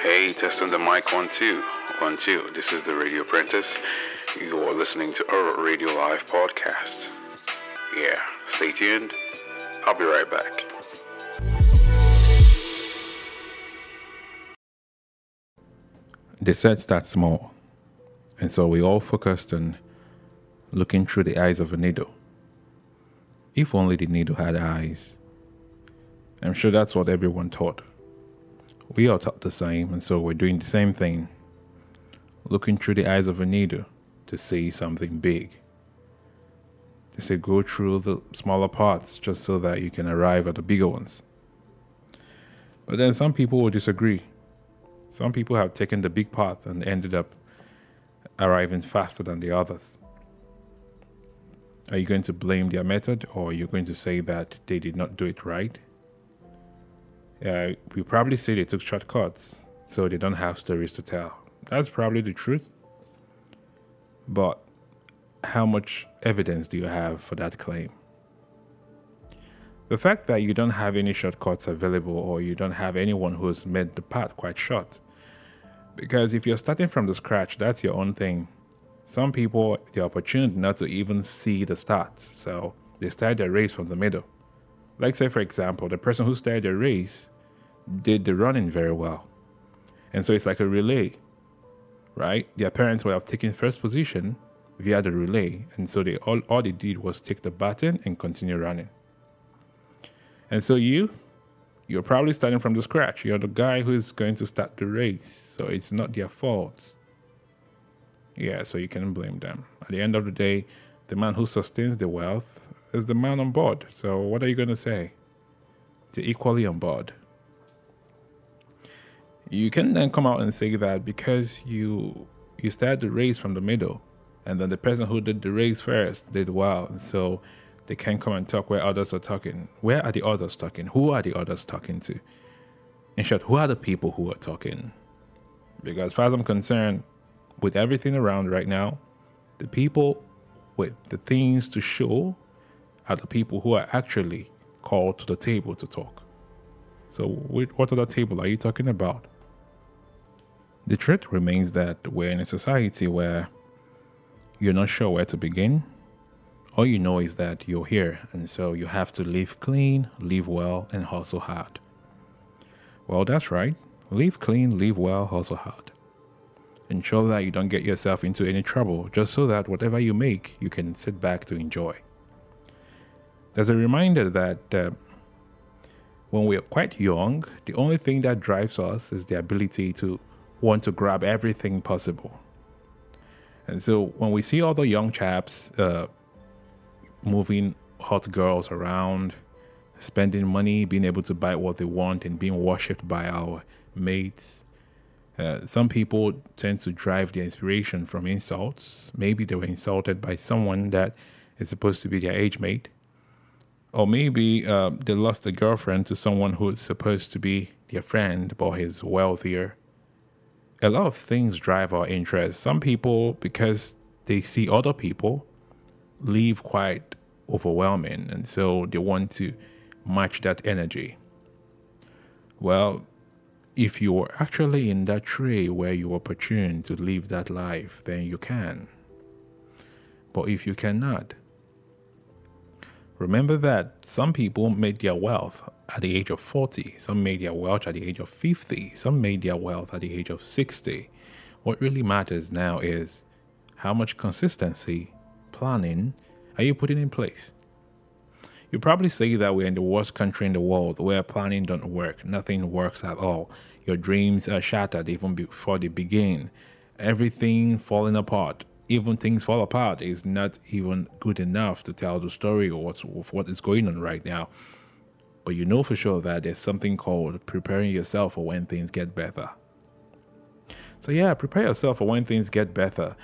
Hey, testing the mic one two one two. This is the Radio Apprentice. You are listening to our Radio Live podcast. Yeah, stay tuned. I'll be right back. They said start small. And so we all focused on looking through the eyes of a needle. If only the needle had eyes. I'm sure that's what everyone thought. We all thought the same, and so we're doing the same thing. Looking through the eyes of a needle to see something big. They say go through the smaller parts just so that you can arrive at the bigger ones. But then some people will disagree. Some people have taken the big path and ended up arriving faster than the others. Are you going to blame their method or are you going to say that they did not do it right? Uh, we probably say they took shortcuts, so they don't have stories to tell. That's probably the truth. But how much evidence do you have for that claim? The fact that you don't have any shortcuts available or you don't have anyone who's made the path quite short. Because if you're starting from the scratch, that's your own thing. Some people, the opportunity not to even see the start, so they start their race from the middle. Like, say, for example, the person who started the race did the running very well. And so it's like a relay, right? Their parents would have taken first position via the relay. And so they all, all they did was take the baton and continue running. And so you, you're probably starting from the scratch. You're the guy who's going to start the race. So it's not their fault. Yeah, so you can blame them. At the end of the day, the man who sustains the wealth is the man on board. So what are you going to say? They're equally on board. You can then come out and say that because you you started the race from the middle, and then the person who did the race first did well, and so they can come and talk where others are talking. Where are the others talking? Who are the others talking to? In short, who are the people who are talking? Because, as far as I'm concerned, with everything around right now, the people with the things to show are the people who are actually called to the table to talk. So, what other table are you talking about? The truth remains that we're in a society where you're not sure where to begin. All you know is that you're here, and so you have to live clean, live well, and hustle hard. Well, that's right. Live clean, live well, hustle hard. Ensure that you don't get yourself into any trouble just so that whatever you make, you can sit back to enjoy. There's a reminder that uh, when we're quite young, the only thing that drives us is the ability to want to grab everything possible. And so when we see the young chaps uh, moving hot girls around, spending money, being able to buy what they want, and being worshipped by our mates, uh, some people tend to drive their inspiration from insults. Maybe they were insulted by someone that is supposed to be their age mate. Or maybe uh, they lost a girlfriend to someone who's supposed to be their friend, but he's wealthier. A lot of things drive our interest. Some people, because they see other people, leave quite overwhelming, and so they want to match that energy. Well, if you are actually in that tree where you are opportune to live that life, then you can. But if you cannot, remember that some people made their wealth at the age of 40, some made their wealth at the age of 50, some made their wealth at the age of 60. What really matters now is how much consistency, planning are you putting in place? You probably say that we're in the worst country in the world where planning don't work. Nothing works at all. Your dreams are shattered even before they begin. Everything falling apart. Even things fall apart is not even good enough to tell the story of, what's, what is going on right now. But you know for sure that there's something called preparing yourself for when things get better. So, yeah, prepare yourself for when things get better.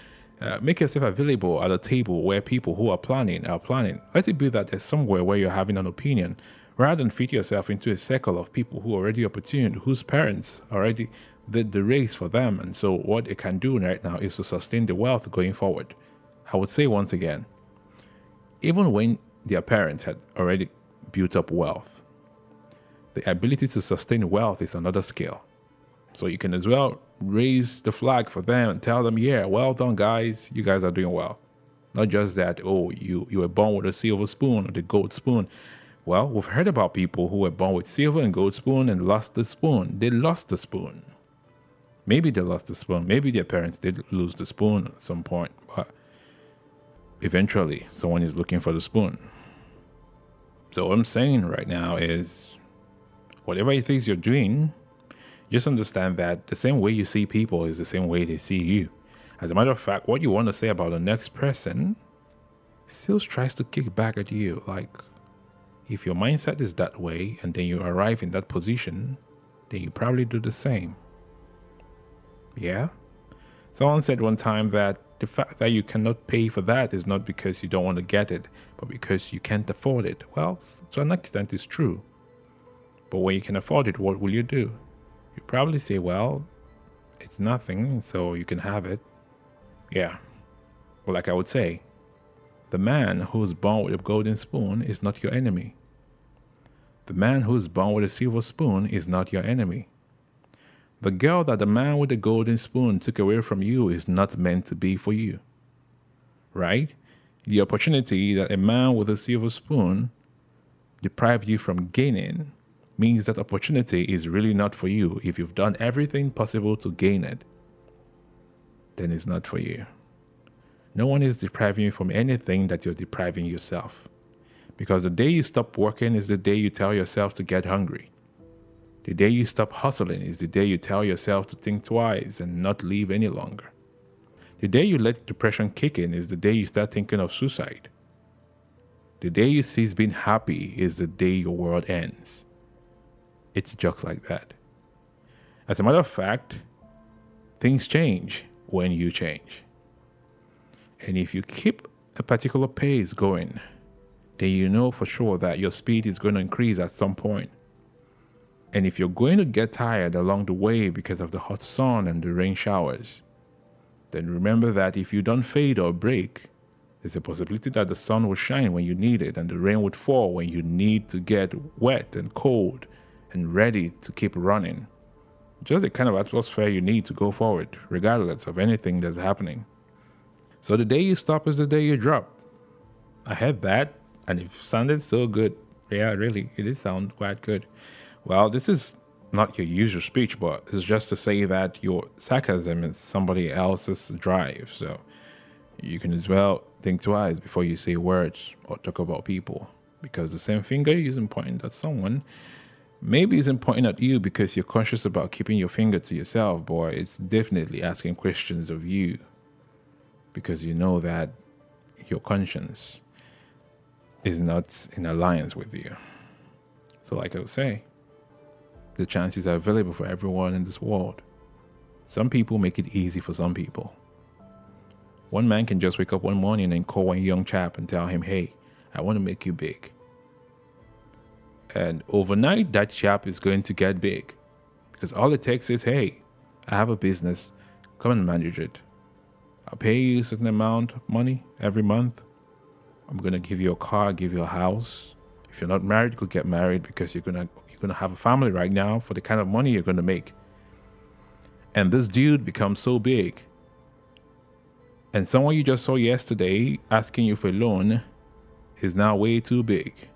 Uh, make yourself available at a table where people who are planning are planning. Let it be that there's somewhere where you're having an opinion, rather than fit yourself into a circle of people who are already opportune, whose parents already did the race for them. And so, what they can do right now is to sustain the wealth going forward. I would say once again, even when their parents had already built up wealth, the ability to sustain wealth is another skill. So you can as well raise the flag for them and tell them, yeah, well done, guys. You guys are doing well. Not just that, oh, you, you were born with a silver spoon or the gold spoon. Well, we've heard about people who were born with silver and gold spoon and lost the spoon. They lost the spoon. Maybe they lost the spoon. Maybe their parents did lose the spoon at some point, but eventually someone is looking for the spoon. So what I'm saying right now is whatever it is you're doing, just understand that the same way you see people is the same way they see you. As a matter of fact, what you want to say about the next person still tries to kick back at you. Like, if your mindset is that way and then you arrive in that position, then you probably do the same. Yeah? Someone said one time that the fact that you cannot pay for that is not because you don't want to get it, but because you can't afford it. Well, to an extent, it's true. But when you can afford it, what will you do? You probably say, well, it's nothing, so you can have it. Yeah. Well, like I would say, the man who is born with a golden spoon is not your enemy. The man who is born with a silver spoon is not your enemy. The girl that the man with the golden spoon took away from you is not meant to be for you. Right? The opportunity that a man with a silver spoon deprived you from gaining means that opportunity is really not for you. If you've done everything possible to gain it, then it's not for you. No one is depriving you from anything that you're depriving yourself. Because the day you stop working is the day you tell yourself to get hungry. The day you stop hustling is the day you tell yourself to think twice and not live any longer. The day you let depression kick in is the day you start thinking of suicide. The day you cease being happy is the day your world ends. It's just like that. As a matter of fact, things change when you change. And if you keep a particular pace going, then you know for sure that your speed is going to increase at some point. And if you're going to get tired along the way because of the hot sun and the rain showers, then remember that if you don't fade or break, there's a possibility that the sun will shine when you need it and the rain would fall when you need to get wet and cold and ready to keep running. Just the kind of atmosphere you need to go forward, regardless of anything that's happening. So the day you stop is the day you drop. I had that, and it sounded so good. Yeah, really, it did sound quite good. Well, this is not your usual speech, but it's just to say that your sarcasm is somebody else's drive. So you can as well think twice before you say words or talk about people. Because the same finger isn't pointing at someone. Maybe isn't pointing at you because you're conscious about keeping your finger to yourself, boy. It's definitely asking questions of you because you know that your conscience is not in alliance with you. So, like I would say, the chances are available for everyone in this world. Some people make it easy for some people. One man can just wake up one morning and call one young chap and tell him, hey, I want to make you big. And overnight, that chap is going to get big because all it takes is, hey, I have a business, come and manage it. I'll pay you a certain amount of money every month. I'm gonna give you a car, give you a house. If you're not married, you could get married because you're gonna you're gonna have a family right now for the kind of money you're gonna make. And this dude becomes so big. And someone you just saw yesterday asking you for a loan is now way too big.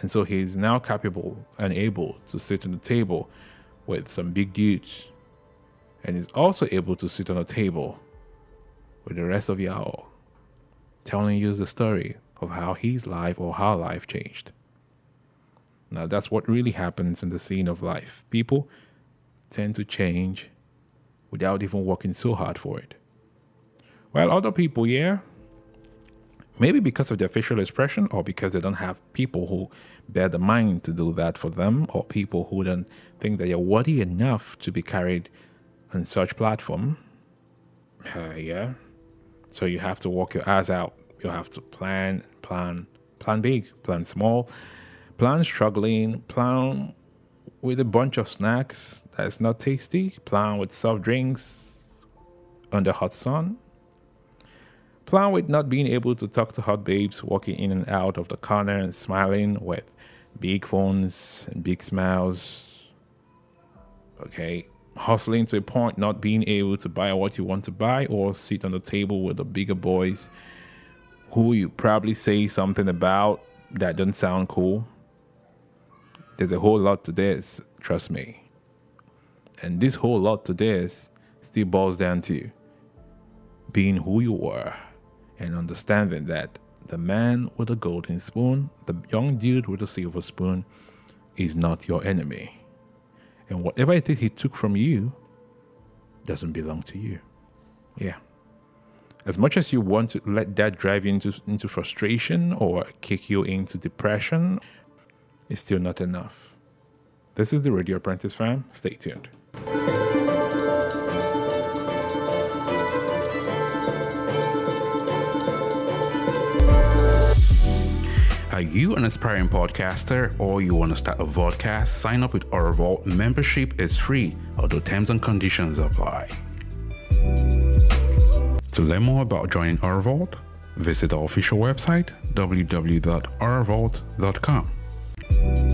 And so he's now capable and able to sit on the table with some big dudes. And he's also able to sit on a table with the rest of y'all, telling you the story of how his life or her life changed. Now, that's what really happens in the scene of life. People tend to change without even working so hard for it. While other people, yeah, maybe because of their facial expression or because they don't have people who bear the mind to do that for them or people who don't think that you're worthy enough to be carried on such platform. Uh, yeah, so you have to walk your ass out. You have to plan, plan, plan big, plan small, plan struggling, plan with a bunch of snacks that's not tasty, plan with soft drinks under hot sun, plan with not being able to talk to hot babes walking in and out of the corner and smiling with big phones and big smiles. Okay, hustling to a point, not being able to buy what you want to buy, or sit on the table with the bigger boys who you probably say something about that doesn't sound cool. There's a whole lot to this, trust me. And this whole lot to this still boils down to being who you are and understanding that the man with the golden spoon, the young dude with the silver spoon, is not your enemy. And whatever it is he took from you doesn't belong to you. Yeah. As much as you want to let that drive you into, into frustration or kick you into depression, it's still not enough. This is the Radio Apprentice fam. Stay tuned. Are you an aspiring podcaster or you want to start a vodcast? Sign up with our Vault. Membership is free, although terms and conditions apply. To learn more about joining our Vault, visit our official website www.ourvault.com. Thanks.